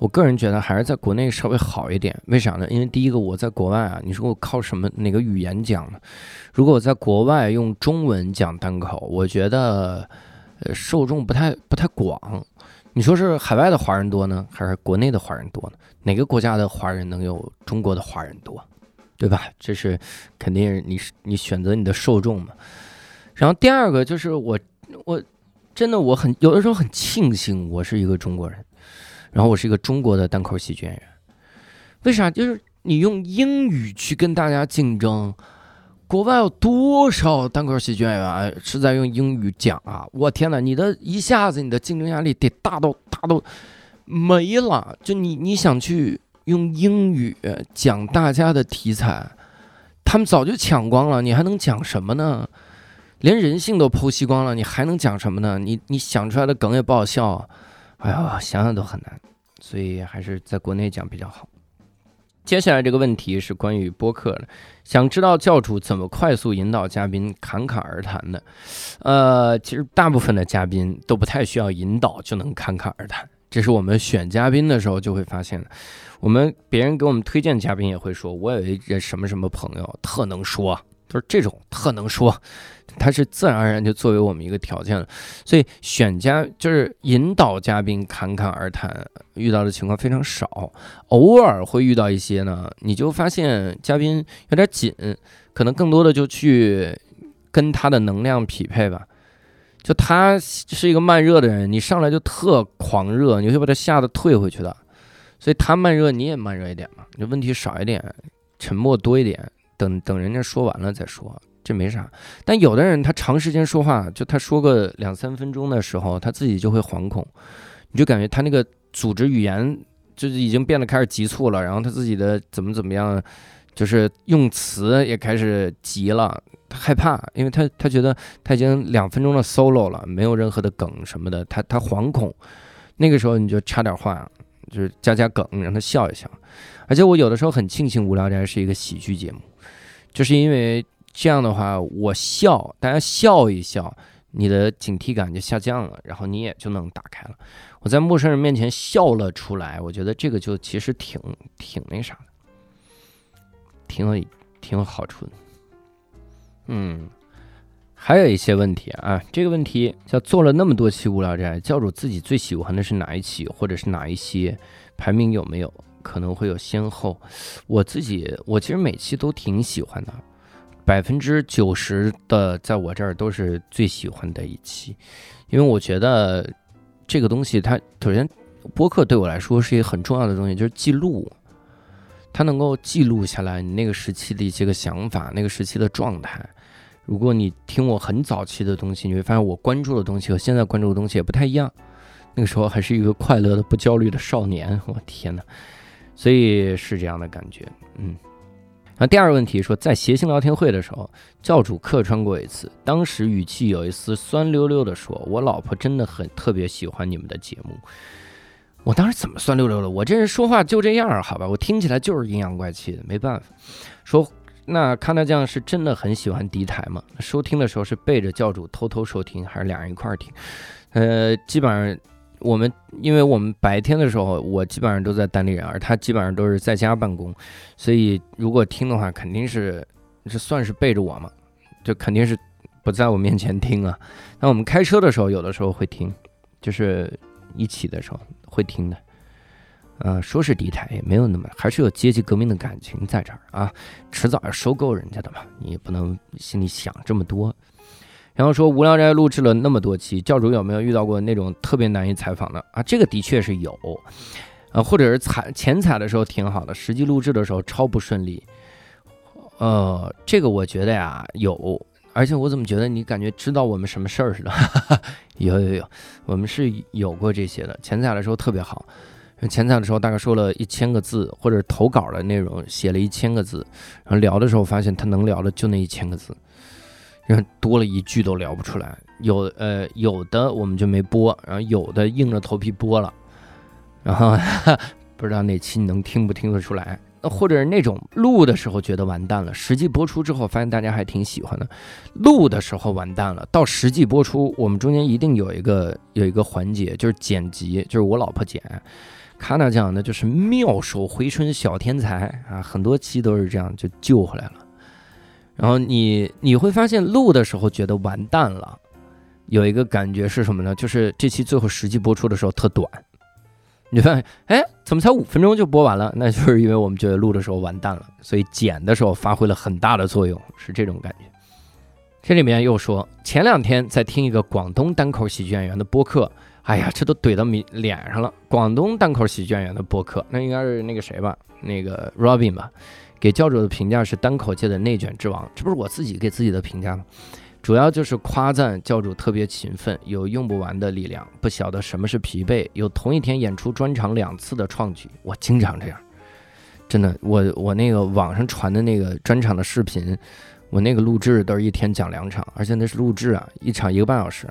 我个人觉得还是在国内稍微好一点。为啥呢？因为第一个，我在国外啊，你说我靠什么哪个语言讲呢？如果我在国外用中文讲单口，我觉得呃受众不太不太广。你说是海外的华人多呢，还是国内的华人多呢？哪个国家的华人能有中国的华人多？对吧？这是肯定你是你选择你的受众嘛。然后第二个就是我，我真的我很有的时候很庆幸我是一个中国人，然后我是一个中国的单口喜剧演员。为啥？就是你用英语去跟大家竞争，国外有多少单口喜剧演员是在用英语讲啊？我天哪！你的一下子你的竞争压力得大到大到没了。就你你想去用英语讲大家的题材，他们早就抢光了，你还能讲什么呢？连人性都剖析光了，你还能讲什么呢？你你想出来的梗也不好笑，哎呀，想想都很难，所以还是在国内讲比较好。接下来这个问题是关于播客的，想知道教主怎么快速引导嘉宾侃侃而谈的。呃，其实大部分的嘉宾都不太需要引导就能侃侃而谈，这是我们选嘉宾的时候就会发现的。我们别人给我们推荐嘉宾也会说，我有一个什么什么朋友特能说，就是这种特能说。它是自然而然就作为我们一个条件了，所以选嘉就是引导嘉宾侃侃而谈，遇到的情况非常少，偶尔会遇到一些呢，你就发现嘉宾有点紧，可能更多的就去跟他的能量匹配吧。就他是一个慢热的人，你上来就特狂热，你会把他吓得退回去的。所以他慢热，你也慢热一点嘛，就问题少一点，沉默多一点，等等人家说完了再说。这没啥，但有的人他长时间说话，就他说个两三分钟的时候，他自己就会惶恐，你就感觉他那个组织语言就是已经变得开始急促了，然后他自己的怎么怎么样，就是用词也开始急了，他害怕，因为他他觉得他已经两分钟的 solo 了，没有任何的梗什么的，他他惶恐，那个时候你就插点话，就是加加梗，让他笑一笑。而且我有的时候很庆幸《无聊斋》是一个喜剧节目，就是因为。这样的话，我笑，大家笑一笑，你的警惕感就下降了，然后你也就能打开了。我在陌生人面前笑了出来，我觉得这个就其实挺挺那啥的，挺有挺有好处的。嗯，还有一些问题啊，这个问题叫做了那么多期无聊斋，教主自己最喜欢的是哪一期，或者是哪一些排名有没有可能会有先后？我自己我其实每期都挺喜欢的。百分之九十的在我这儿都是最喜欢的一期，因为我觉得这个东西它首先播客对我来说是一个很重要的东西，就是记录，它能够记录下来你那个时期的一些个想法，那个时期的状态。如果你听我很早期的东西，你会发现我关注的东西和现在关注的东西也不太一样。那个时候还是一个快乐的、不焦虑的少年，我天哪！所以是这样的感觉，嗯。那第二个问题说，在谐星聊天会的时候，教主客串过一次，当时语气有一丝酸溜溜的说：“我老婆真的很特别喜欢你们的节目。”我当时怎么酸溜溜了？我这人说话就这样，好吧？我听起来就是阴阳怪气的，没办法。说那康大酱是真的很喜欢敌台吗？收听的时候是背着教主偷偷收听，还是俩人一块儿听？呃，基本上。我们因为我们白天的时候，我基本上都在单立人，而他基本上都是在家办公，所以如果听的话，肯定是是算是背着我嘛，就肯定是不在我面前听啊。那我们开车的时候，有的时候会听，就是一起的时候会听的。呃，说是敌台，也没有那么，还是有阶级革命的感情在这儿啊，迟早要收购人家的嘛，你也不能心里想这么多。然后说无聊斋录制了那么多期，教主有没有遇到过那种特别难以采访的啊？这个的确是有，呃，或者是采前采的时候挺好的，实际录制的时候超不顺利。呃，这个我觉得呀有，而且我怎么觉得你感觉知道我们什么事儿似的？有 有有，我们是有过这些的。前采的时候特别好，前采的时候大概说了一千个字，或者投稿的内容写了一千个字，然后聊的时候发现他能聊的就那一千个字。然后多了一句都聊不出来，有呃有的我们就没播，然后有的硬着头皮播了，然后 不知道哪期你能听不听得出来？那或者是那种录的时候觉得完蛋了，实际播出之后发现大家还挺喜欢的，录的时候完蛋了，到实际播出我们中间一定有一个有一个环节就是剪辑，就是我老婆剪，卡娜讲的就是妙手回春小天才啊，很多期都是这样就救回来了。然后你你会发现录的时候觉得完蛋了，有一个感觉是什么呢？就是这期最后实际播出的时候特短，你发现哎，怎么才五分钟就播完了？那就是因为我们觉得录的时候完蛋了，所以剪的时候发挥了很大的作用，是这种感觉。这里面又说，前两天在听一个广东单口喜剧演员的播客，哎呀，这都怼到脸脸上了。广东单口喜剧演员的播客，那应该是那个谁吧？那个 Robin 吧？给教主的评价是单口界的内卷之王，这不是我自己给自己的评价吗？主要就是夸赞教主特别勤奋，有用不完的力量，不晓得什么是疲惫，有同一天演出专场两次的创举。我经常这样，真的，我我那个网上传的那个专场的视频，我那个录制都是一天讲两场，而且那是录制啊，一场一个半小时。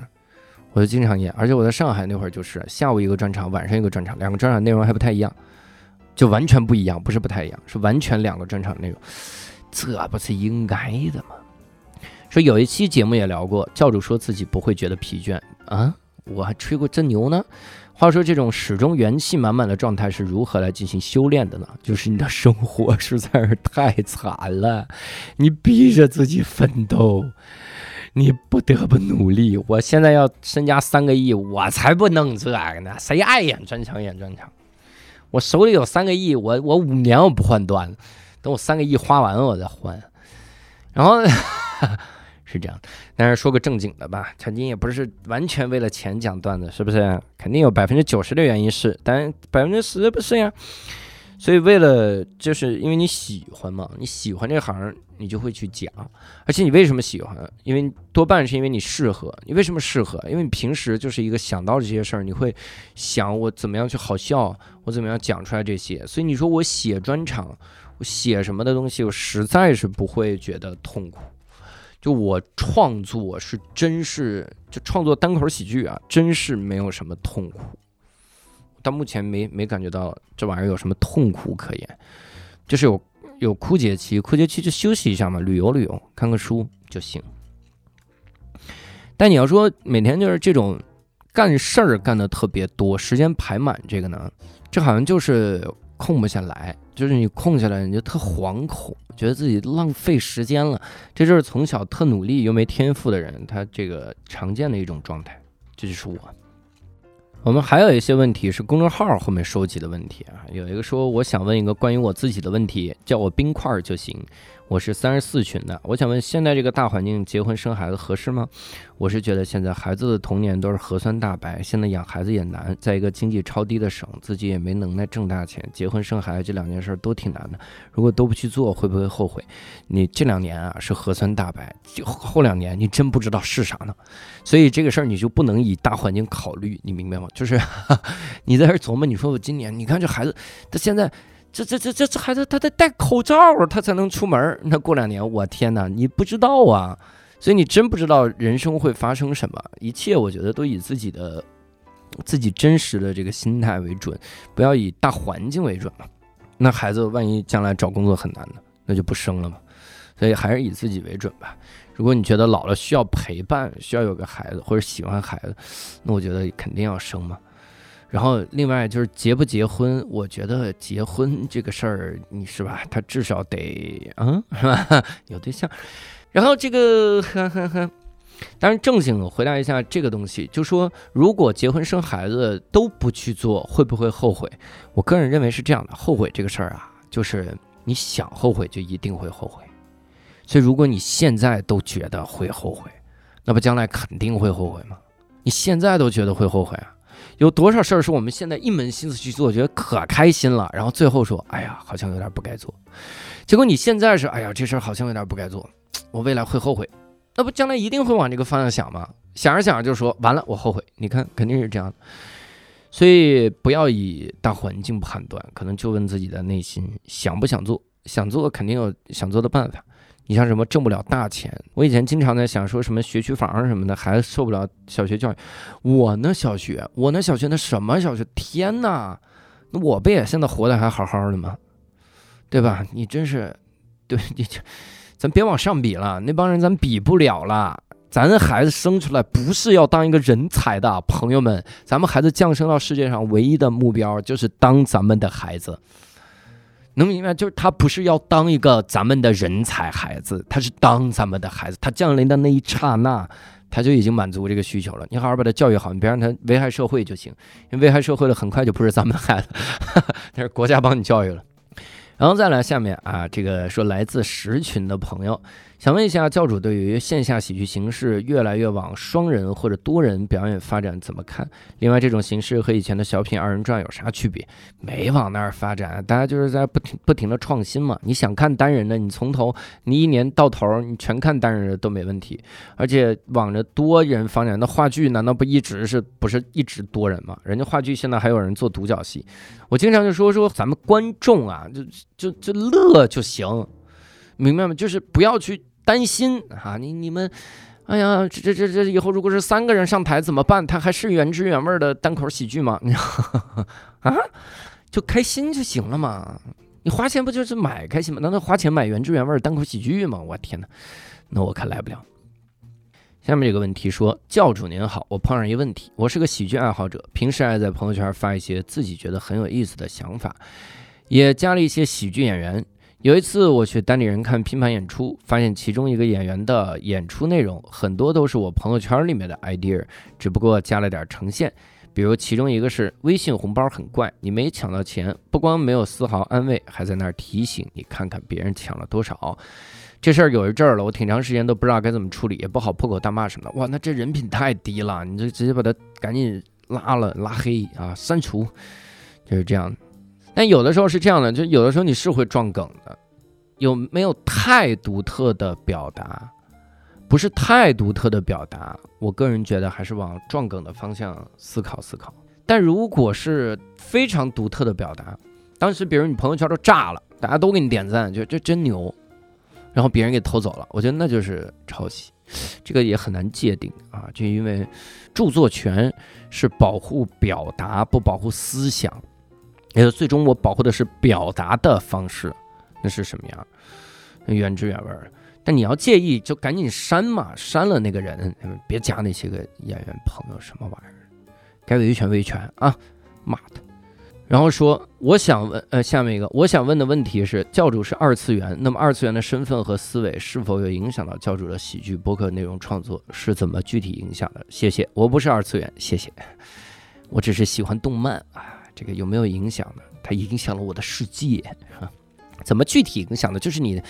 我就经常演，而且我在上海那会儿就是下午一个专场，晚上一个专场，两个专场内容还不太一样，就完全不一样，不是不太一样，是完全两个专场内容，这不是应该的吗？说有一期节目也聊过，教主说自己不会觉得疲倦啊，我还吹过真牛呢。话说这种始终元气满满的状态是如何来进行修炼的呢？就是你的生活实在是太惨了，你逼着自己奋斗，你不得不努力。我现在要身家三个亿，我才不弄这个呢！谁爱演专场演专场？我手里有三个亿，我我五年我不换段子，等我三个亿花完了我再换。然后。是这样，但是说个正经的吧，曾经也不是完全为了钱讲段子，是不是？肯定有百分之九十的原因是，但百分之十不是呀。所以为了就是因为你喜欢嘛，你喜欢这行，你就会去讲。而且你为什么喜欢？因为多半是因为你适合。你为什么适合？因为你平时就是一个想到这些事儿，你会想我怎么样去好笑，我怎么样讲出来这些。所以你说我写专场，我写什么的东西，我实在是不会觉得痛苦。就我创作是真是就创作单口喜剧啊，真是没有什么痛苦，到目前没没感觉到这玩意儿有什么痛苦可言，就是有有枯竭期，枯竭期就休息一下嘛，旅游旅游，看个书就行。但你要说每天就是这种干事儿干的特别多，时间排满这个呢，这好像就是空不下来，就是你空下来你就特惶恐。觉得自己浪费时间了，这就是从小特努力又没天赋的人，他这个常见的一种状态。这就是我。我们还有一些问题是公众号后面收集的问题啊，有一个说我想问一个关于我自己的问题，叫我冰块就行。我是三十四群的，我想问现在这个大环境结婚生孩子合适吗？我是觉得现在孩子的童年都是核酸大白，现在养孩子也难，在一个经济超低的省，自己也没能耐挣大钱，结婚生孩子这两件事都挺难的。如果都不去做，会不会后悔？你这两年啊是核酸大白，就后两年你真不知道是啥呢。所以这个事儿你就不能以大环境考虑，你明白吗？就是 你在这琢磨，你说我今年你看这孩子，他现在。这这这这这孩子他得戴口罩，他才能出门。那过两年，我天哪，你不知道啊！所以你真不知道人生会发生什么。一切我觉得都以自己的自己真实的这个心态为准，不要以大环境为准嘛。那孩子万一将来找工作很难的，那就不生了嘛。所以还是以自己为准吧。如果你觉得老了需要陪伴，需要有个孩子，或者喜欢孩子，那我觉得肯定要生嘛。然后，另外就是结不结婚，我觉得结婚这个事儿，你是吧？他至少得嗯，是吧？有对象。然后这个，呵呵呵。当然正经回答一下这个东西，就说如果结婚生孩子都不去做，会不会后悔？我个人认为是这样的，后悔这个事儿啊，就是你想后悔就一定会后悔。所以如果你现在都觉得会后悔，那不将来肯定会后悔吗？你现在都觉得会后悔啊？有多少事儿是我们现在一门心思去做，觉得可开心了，然后最后说：“哎呀，好像有点不该做。”结果你现在是：“哎呀，这事儿好像有点不该做，我未来会后悔。”那不将来一定会往这个方向想吗？想着想着就说：“完了，我后悔。”你看，肯定是这样。所以不要以大环境判断，可能就问自己的内心想不想做，想做肯定有想做的办法。你像什么挣不了大钱？我以前经常在想，说什么学区房什么的，孩子受不了小学教育。我那小学，我那小学那什么小学？天哪，那我不也现在活得还好好的吗？对吧？你真是，对你这，咱别往上比了，那帮人咱比不了了。咱孩子生出来不是要当一个人才的，朋友们，咱们孩子降生到世界上唯一的目标就是当咱们的孩子。能明白，就是他不是要当一个咱们的人才孩子，他是当咱们的孩子。他降临的那一刹那，他就已经满足这个需求了。你好好把他教育好，你别让他危害社会就行。因为危害社会了，很快就不是咱们孩子，那是国家帮你教育了。然后再来下面啊，这个说来自十群的朋友。想问一下教主，对于线下喜剧形式越来越往双人或者多人表演发展怎么看？另外，这种形式和以前的小品二人转有啥区别？没往那儿发展，大家就是在不停不停的创新嘛。你想看单人的，你从头你一年到头你全看单人的都没问题。而且往着多人发展，那话剧难道不一直是不是一直多人吗？人家话剧现在还有人做独角戏。我经常就说说咱们观众啊，就就就乐就行。明白吗？就是不要去担心啊！你你们哎呀，这这这这以后如果是三个人上台怎么办？他还是原汁原味的单口喜剧吗？啊，就开心就行了嘛。你花钱不就是买开心吗？难道花钱买原汁原味单口喜剧吗？我天哪，那我可来不了。下面这个问题说，教主您好，我碰上一问题，我是个喜剧爱好者，平时爱在朋友圈发一些自己觉得很有意思的想法，也加了一些喜剧演员。有一次我去单立人看拼盘演出，发现其中一个演员的演出内容很多都是我朋友圈里面的 idea，只不过加了点呈现。比如其中一个是微信红包很怪，你没抢到钱，不光没有丝毫安慰，还在那儿提醒你看看别人抢了多少。这事儿有一阵儿了，我挺长时间都不知道该怎么处理，也不好破口大骂什么的。哇，那这人品太低了，你就直接把他赶紧拉了、拉黑啊、删除，就是这样。但有的时候是这样的，就有的时候你是会撞梗的，有没有太独特的表达？不是太独特的表达，我个人觉得还是往撞梗的方向思考思考。但如果是非常独特的表达，当时比如你朋友圈都炸了，大家都给你点赞，就这真牛。然后别人给偷走了，我觉得那就是抄袭，这个也很难界定啊，就因为著作权是保护表达，不保护思想，也就最终我保护的是表达的方式，那是什么样？原汁原味儿。但你要介意，就赶紧删嘛，删了那个人，别加那些个演员朋友什么玩意儿，该维权维权啊，骂他！然后说，我想问，呃，下面一个，我想问的问题是，教主是二次元，那么二次元的身份和思维是否有影响到教主的喜剧播客内容创作？是怎么具体影响的？谢谢，我不是二次元，谢谢，我只是喜欢动漫啊，这个有没有影响呢？它影响了我的世界啊，怎么具体影响的？就是你，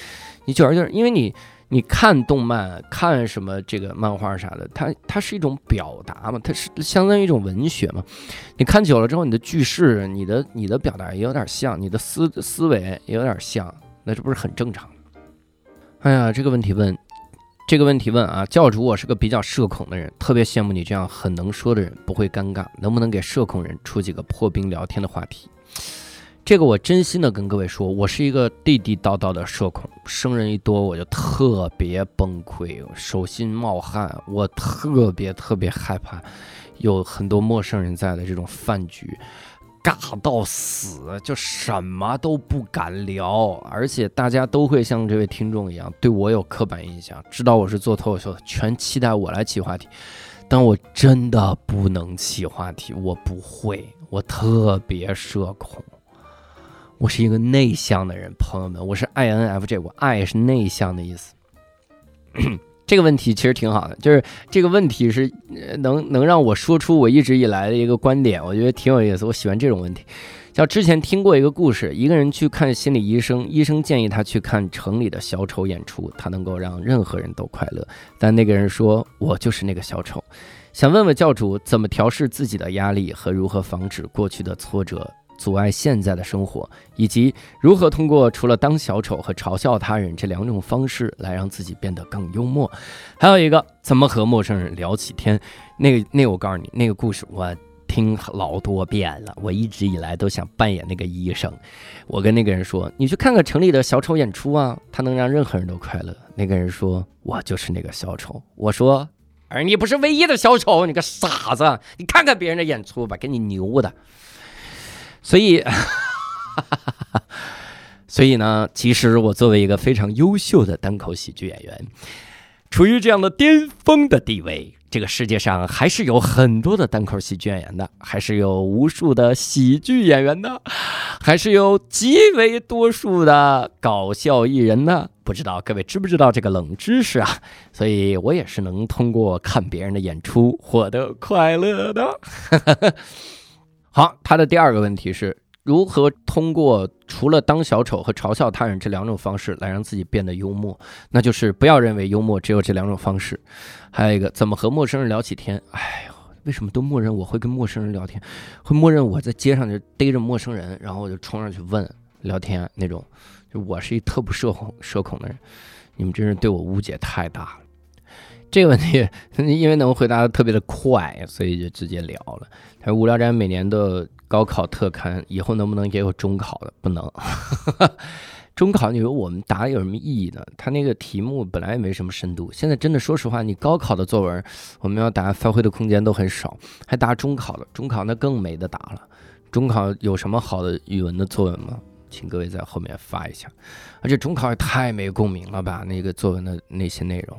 你久而久之，因为你。你看动漫，看什么这个漫画啥的，它它是一种表达嘛，它是相当于一种文学嘛。你看久了之后，你的句式、你的你的表达也有点像，你的思思维也有点像，那这不是很正常哎呀，这个问题问，这个问题问啊，教主，我是个比较社恐的人，特别羡慕你这样很能说的人，不会尴尬，能不能给社恐人出几个破冰聊天的话题？这个我真心的跟各位说，我是一个地地道道的社恐，生人一多我就特别崩溃，手心冒汗，我特别特别害怕有很多陌生人在的这种饭局，尬到死，就什么都不敢聊，而且大家都会像这位听众一样对我有刻板印象，知道我是做脱口秀的，全期待我来起话题，但我真的不能起话题，我不会，我特别社恐。我是一个内向的人，朋友们，我是 INFJ，我爱是内向的意思。这个问题其实挺好的，就是这个问题是能能让我说出我一直以来的一个观点，我觉得挺有意思。我喜欢这种问题。像之前听过一个故事，一个人去看心理医生，医生建议他去看城里的小丑演出，他能够让任何人都快乐。但那个人说：“我就是那个小丑。”想问问教主，怎么调试自己的压力和如何防止过去的挫折？阻碍现在的生活，以及如何通过除了当小丑和嘲笑他人这两种方式来让自己变得更幽默。还有一个，怎么和陌生人聊起天？那个，那，我告诉你，那个故事我听老多遍了。我一直以来都想扮演那个医生。我跟那个人说：“你去看看城里的小丑演出啊，他能让任何人都快乐。”那个人说：“我就是那个小丑。”我说：“而你不是唯一的小丑，你个傻子！你看看别人的演出吧，给你牛的。”所以，所以呢，其实我作为一个非常优秀的单口喜剧演员，处于这样的巅峰的地位。这个世界上还是有很多的单口喜剧演员的，还是有无数的喜剧演员的，还是有极为多数的搞笑艺人呢。不知道各位知不知道这个冷知识啊？所以我也是能通过看别人的演出获得快乐的。好，他的第二个问题是如何通过除了当小丑和嘲笑他人这两种方式来让自己变得幽默？那就是不要认为幽默只有这两种方式。还有一个，怎么和陌生人聊起天？哎呦，为什么都默认我会跟陌生人聊天？会默认我在街上就逮着陌生人，然后我就冲上去问聊天那种？就我是一特不社恐社恐的人，你们真是对我误解太大了。这个问题，因为能回答的特别的快，所以就直接聊了。他说无聊斋每年的高考特刊，以后能不能也有中考的？不能。中考你说我们答有什么意义呢？他那个题目本来也没什么深度，现在真的说实话，你高考的作文我们要答发挥的空间都很少，还答中考的，中考那更没得答了。中考有什么好的语文的作文吗？请各位在后面发一下。而且中考也太没共鸣了吧，那个作文的那些内容，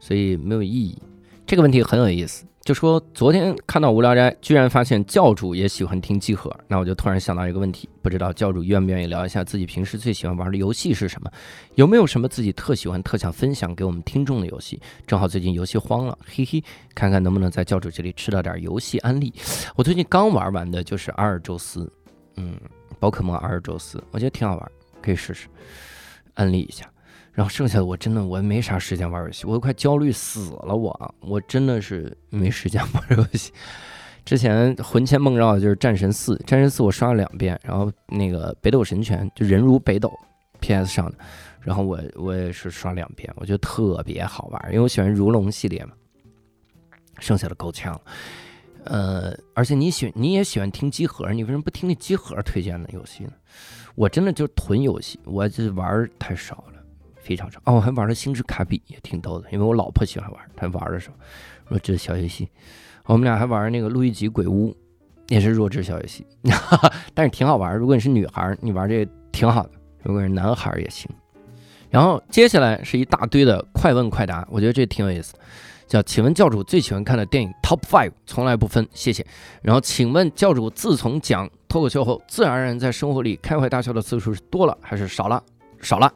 所以没有意义。这个问题很有意思。就说昨天看到无聊斋，居然发现教主也喜欢听集合，那我就突然想到一个问题，不知道教主愿不愿意聊一下自己平时最喜欢玩的游戏是什么？有没有什么自己特喜欢、特想分享给我们听众的游戏？正好最近游戏荒了，嘿嘿，看看能不能在教主这里吃到点游戏安利。我最近刚玩完的就是阿尔宙斯，嗯，宝可梦阿尔宙斯，我觉得挺好玩，可以试试，安利一下。然后剩下的我真的我没啥时间玩游戏，我都快焦虑死了。我我真的是没时间 玩游戏。之前魂牵梦绕的就是战神四，战神四我刷了两遍，然后那个北斗神拳就人如北斗，PS 上的，然后我我也是刷两遍，我觉得特别好玩，因为我喜欢如龙系列嘛。剩下的够呛，呃，而且你喜你也喜欢听机核，你为什么不听那机核推荐的游戏呢？我真的就是囤游戏，我这玩太少了。非常长哦，我还玩了星之卡比，也挺逗的。因为我老婆喜欢玩，她玩的时候说这是小游戏。我们俩还玩那个路易吉鬼屋，也是弱智小游戏，但是挺好玩。如果你是女孩，你玩这个挺好的；如果是男孩也行。然后接下来是一大堆的快问快答，我觉得这挺有意思。叫请问教主最喜欢看的电影 Top Five，从来不分，谢谢。然后请问教主自从讲脱口秀后，自然而然在生活里开怀大笑的次数是多了还是少了？少了，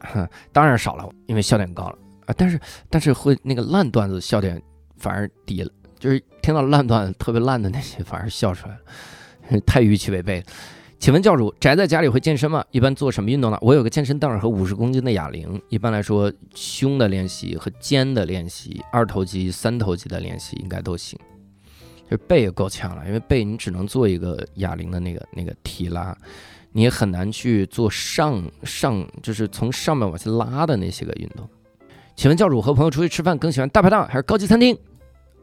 当然少了，因为笑点高了啊！但是，但是会那个烂段子笑点反而低了，就是听到烂段特别烂的那些反而笑出来了，太预期违背。请问教主，宅在家里会健身吗？一般做什么运动呢？我有个健身凳和五十公斤的哑铃，一般来说，胸的练习和肩的练习，二头肌、三头肌的练习应该都行。就背也够呛了，因为背你只能做一个哑铃的那个那个提拉。你也很难去做上上，就是从上面往下拉的那些个运动。请问教主和朋友出去吃饭更喜欢大排档还是高级餐厅？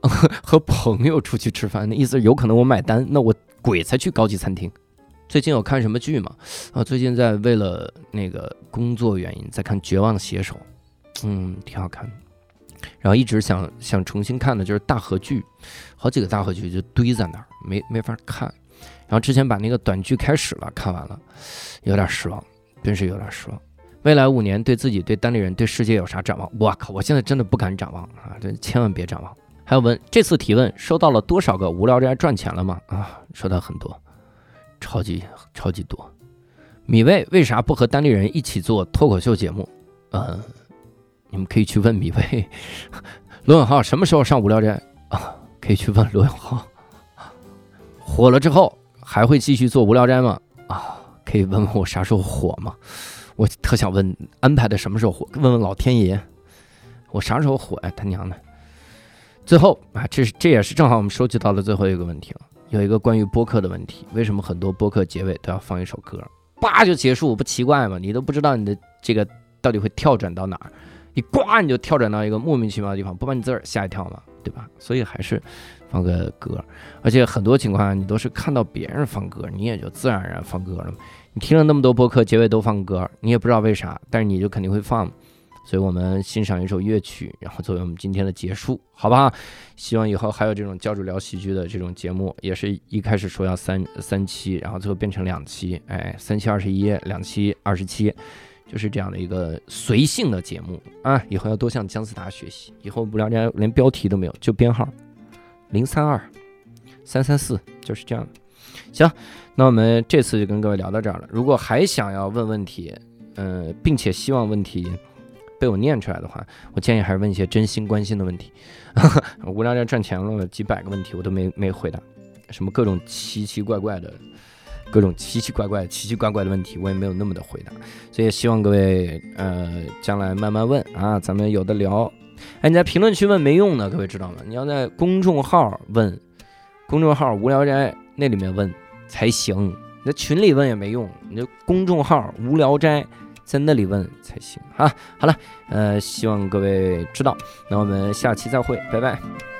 和朋友出去吃饭，那意思有可能我买单，那我鬼才去高级餐厅。最近有看什么剧吗？啊，最近在为了那个工作原因在看《绝望的写手》，嗯，挺好看的。然后一直想想重新看的就是大河剧，好几个大河剧就堆在那儿，没没法看。然后之前把那个短剧开始了，看完了，有点失望，真是有点失望。未来五年对自己、对单立人、对世界有啥展望？我靠，我现在真的不敢展望啊！这千万别展望。还有问这次提问收到了多少个无聊斋赚钱了吗？啊，收到很多，超级超级多。米未为啥不和单立人一起做脱口秀节目？嗯，你们可以去问米未。罗永浩什么时候上无聊斋啊？可以去问罗永浩。火了之后。还会继续做无聊斋吗？啊，可以问问我啥时候火吗？我特想问安排的什么时候火？问问老天爷，我啥时候火呀？他娘的！最后啊，这是这也是正好我们收集到的最后一个问题了。有一个关于播客的问题：为什么很多播客结尾都要放一首歌？叭就结束，不奇怪吗？你都不知道你的这个到底会跳转到哪儿，你呱你就跳转到一个莫名其妙的地方，不把你自个儿吓一跳吗？对吧？所以还是。放个歌，而且很多情况下你都是看到别人放歌，你也就自然而然放歌了。你听了那么多播客，结尾都放歌，你也不知道为啥，但是你就肯定会放。所以我们欣赏一首乐曲，然后作为我们今天的结束，好不好？希望以后还有这种教主聊喜剧的这种节目，也是一开始说要三三期，然后最后变成两期，哎，三期二十一，两期二十七，就是这样的一个随性的节目啊！以后要多向姜思达学习，以后不聊斋连标题都没有，就编号。零三二三三四就是这样的，行，那我们这次就跟各位聊到这儿了。如果还想要问问题，呃，并且希望问题被我念出来的话，我建议还是问一些真心关心的问题。无聊斋赚钱了几百个问题我都没没回答，什么各种奇奇怪怪的、各种奇奇怪怪、奇奇怪怪的问题，我也没有那么的回答。所以希望各位呃将来慢慢问啊，咱们有的聊。哎，你在评论区问没用的，各位知道吗？你要在公众号问，公众号无聊斋那里面问才行。你在群里问也没用，你就公众号无聊斋在那里问才行啊。好了，呃，希望各位知道，那我们下期再会，拜拜。